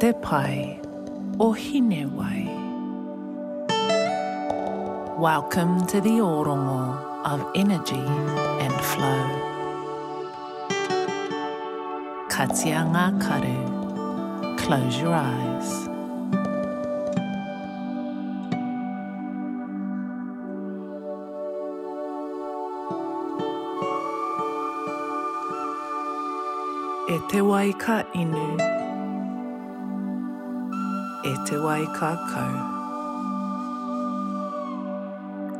te pai o hine wai. Welcome to the orongo of energy and flow. Katia ngā karu, close your eyes. E te wai ka inu, e te wai kākau.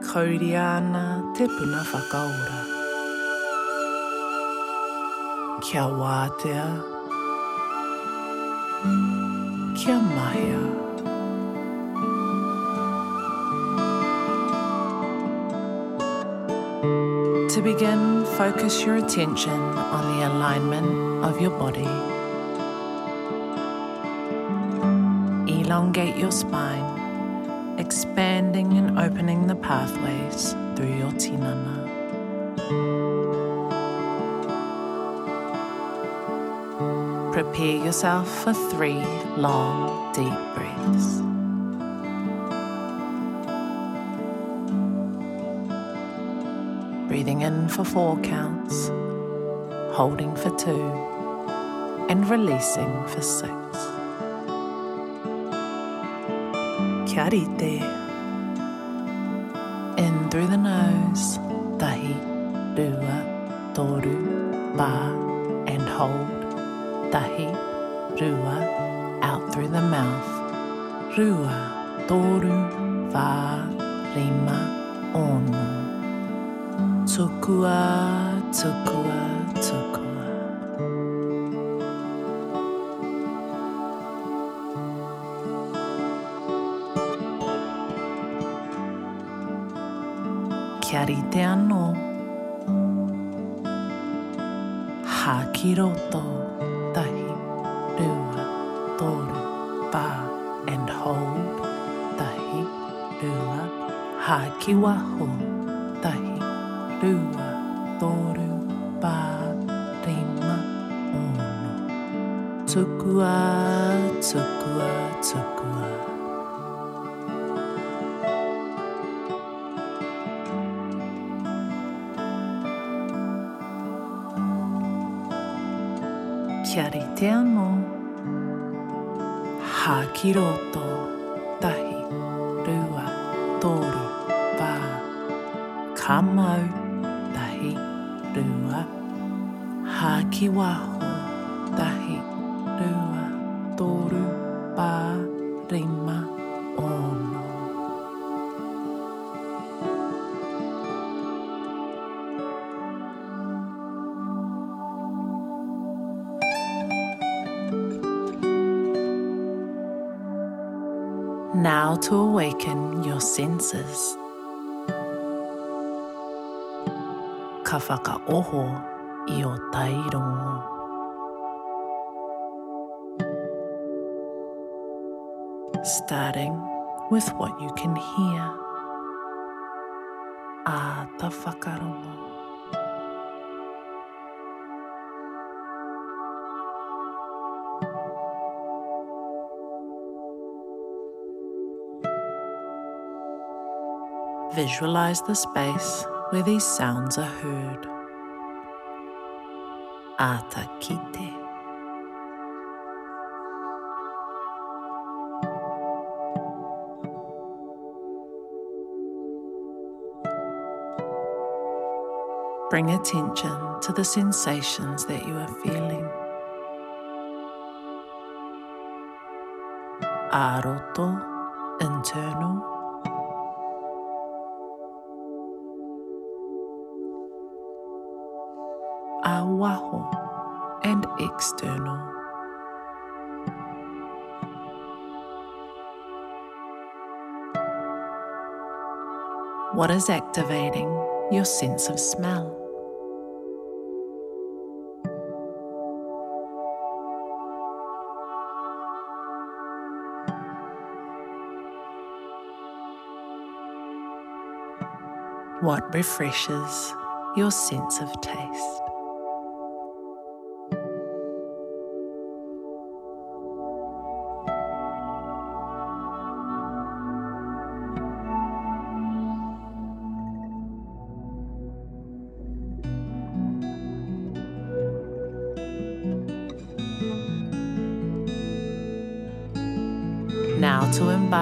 Kauri ana te puna whakaora. Kia wātea, kia mahia. To begin, focus your attention on the alignment of your body. Elongate your spine, expanding and opening the pathways through your tinana. Prepare yourself for three long, deep breaths. Breathing in for four counts, holding for two, and releasing for six. Kia rite. In through the nose, tahi, rua, toru, ba, and hold. Tahi, rua, out through the mouth. Rua, toru, va, rima, ono. Tukua, tukua, kia te anō. Hā ki roto, tahi, rua, tōru, pā, and hold, tahi, rua, hā ki waho. Kiari te amo, Hā ki roto. Tahi, rua, tōru, wā, Ka mau. Tahi, rua, hā ki waho. Now to awaken your senses. Ka whakaoho i o tairongo. Starting with what you can hear. A ta whakarongo. Visualize the space where these sounds are heard. Ata kite. Bring attention to the sensations that you are feeling. Aroto, internal. Awaho, and external. What is activating your sense of smell? What refreshes your sense of taste?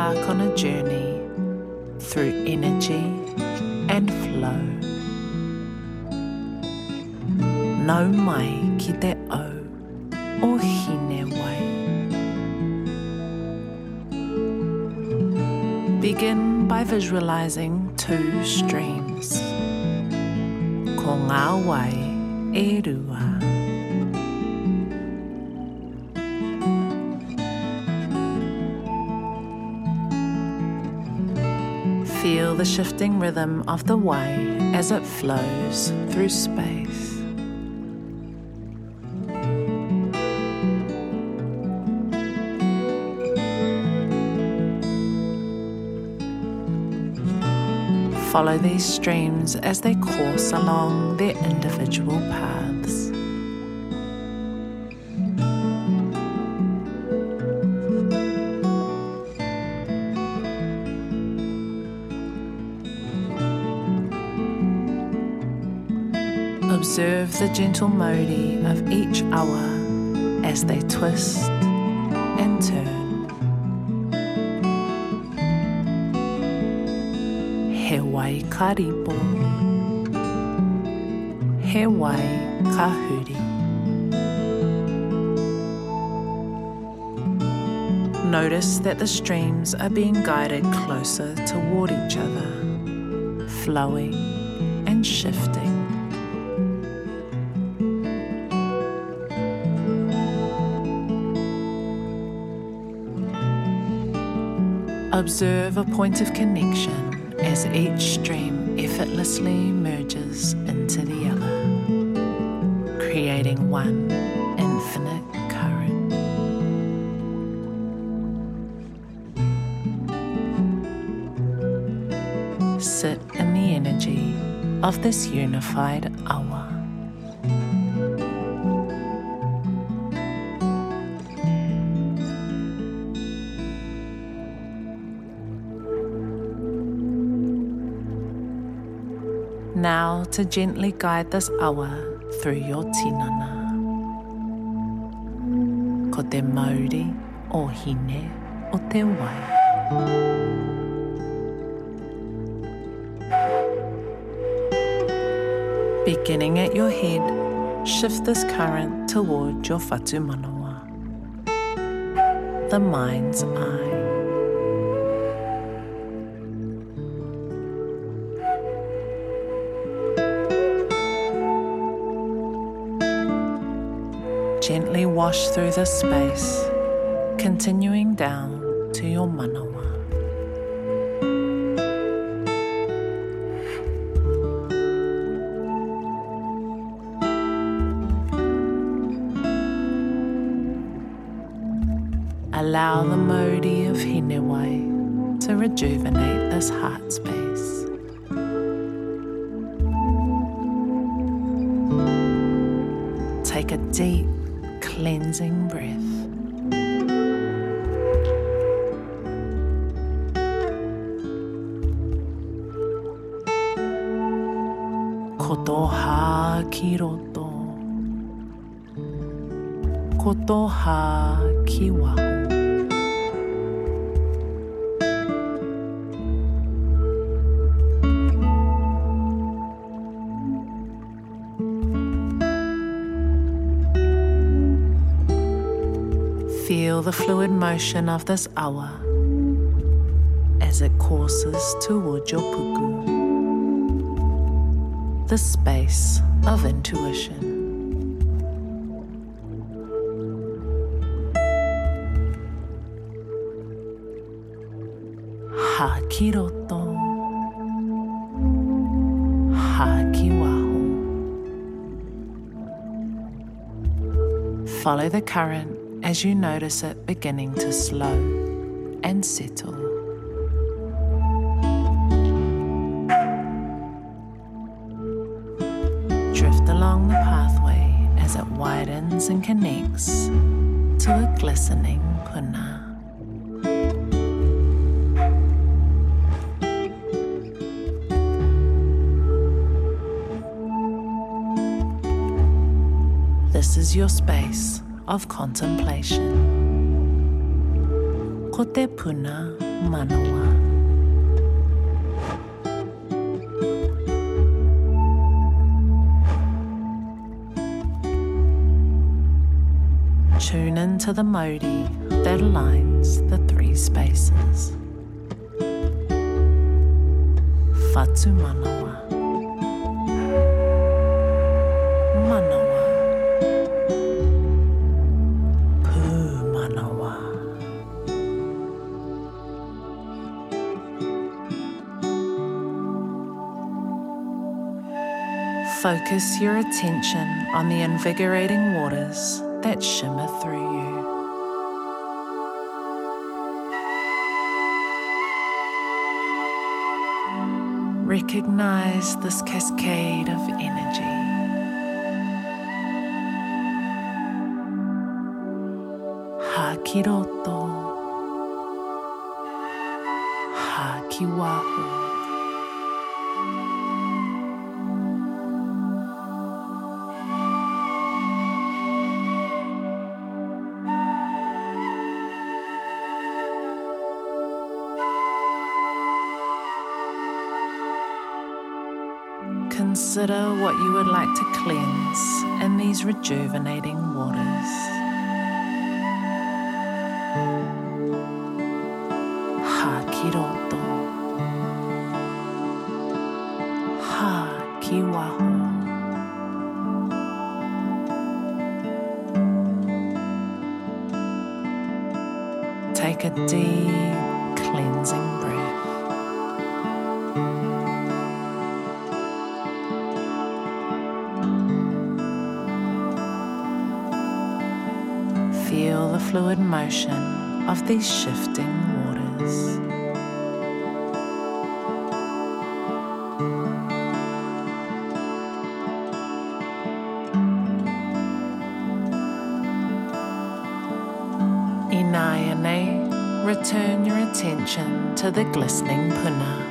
Embark on a journey through energy and flow. Nau mai ki te au o hine wai. Begin by visualizing two streams. Ko ngā wai e rua. The shifting rhythm of the way as it flows through space. Follow these streams as they course along their individual paths. Observe the gentle mauri of each awa as they twist and turn. He wai karipo. He kahuri. Notice that the streams are being guided closer toward each other, flowing and shifting. Observe a point of connection as each stream effortlessly merges into the other, creating one infinite current. Sit in the energy of this unified awa. Now to gently guide this awa through your tinana. Ko te mauri o hine o te wai. Beginning at your head, shift this current toward your whatu manawa, the mind's eye. Gently wash through this space, continuing down to your manawa. Allow the mauri of Hinewai to rejuvenate this heart space. Take a deep, cleansing breath. Kotoha kiroto. Kotoha kiwaho. Feel the fluid motion of this awa as it courses toward your puku, the space of intuition. Hakiroto, Hakiwaho. Follow the current as you notice it beginning to slow and settle. Drift along the pathway as it widens and connects to a glistening puna. This is your space of contemplation. ko te puna manawa. Tune into the Mauri that aligns the three spaces. Whatu manawa. Manawa. Focus your attention on the invigorating waters that shimmer through you. Recognize this cascade of energy. Hakiroto. Hakiwahu. Consider what you would like to cleanse in these rejuvenating waters. Hakiroto. Hakiwaho. Take a deep cleansing breath. Fluid motion of these shifting waters. Inayane, return your attention to the glistening puna.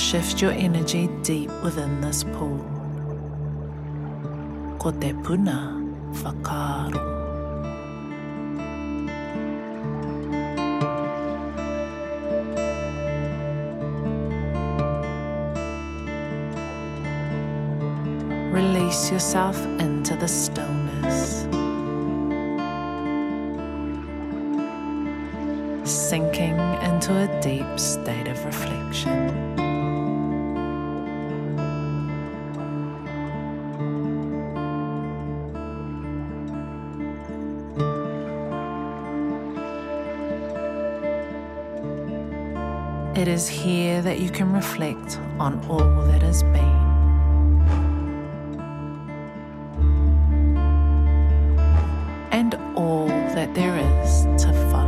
Shift your energy deep within this pool. Ko te puna whakaaro. Release yourself into the stillness. Sinking into a deep state of reflection. Is here that you can reflect on all that has been. And all that there is to follow.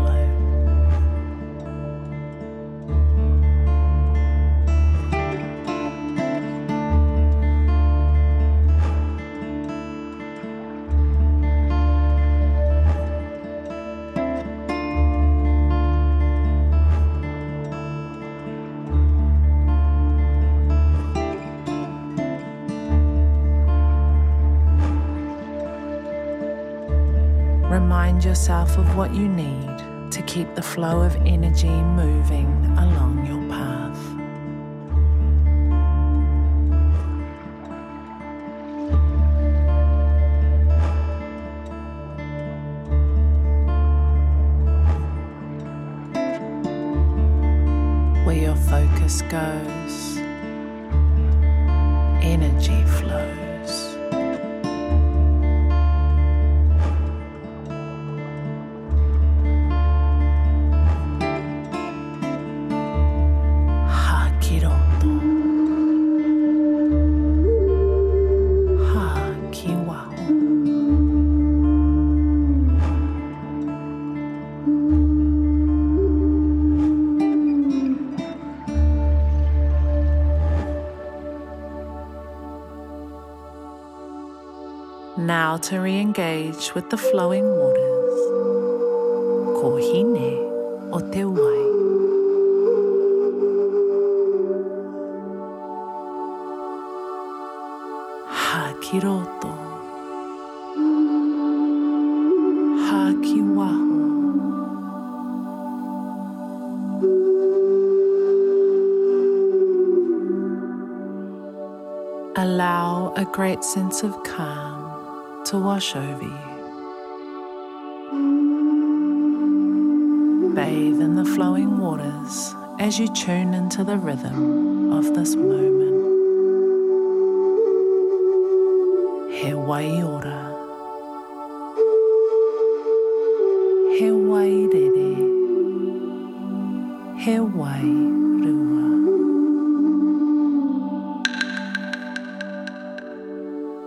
Yourself of what you need to keep the flow of energy moving along your path. Where your focus goes, to re engage with the flowing waters. Ko hine o te wai. Hakiroto. Hakiwaho. Allow a great sense of calm to wash over you. Bathe in the flowing waters as you tune into the rhythm of this moment. He waiora. He wairere. He wairua.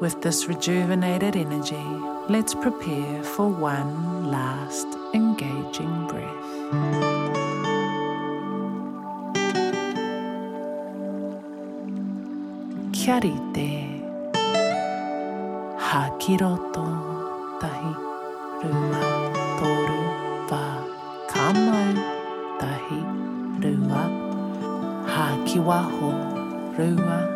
With this rejuvenated energy, let's prepare for one last engaging breath. Kia rite, hakiroto, tahi, rua, toru, va, kamau, tahi, rua, hakiwaho, rua,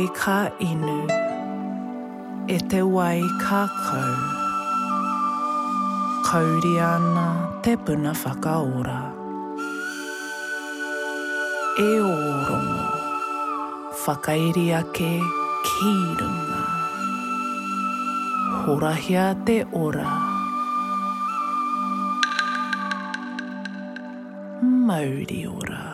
wai ka inu, e te wai ka kau. Kauri ana te puna whakaora. E orongo, whakairi ake ki runga. Horahia te ora. Mauri ora.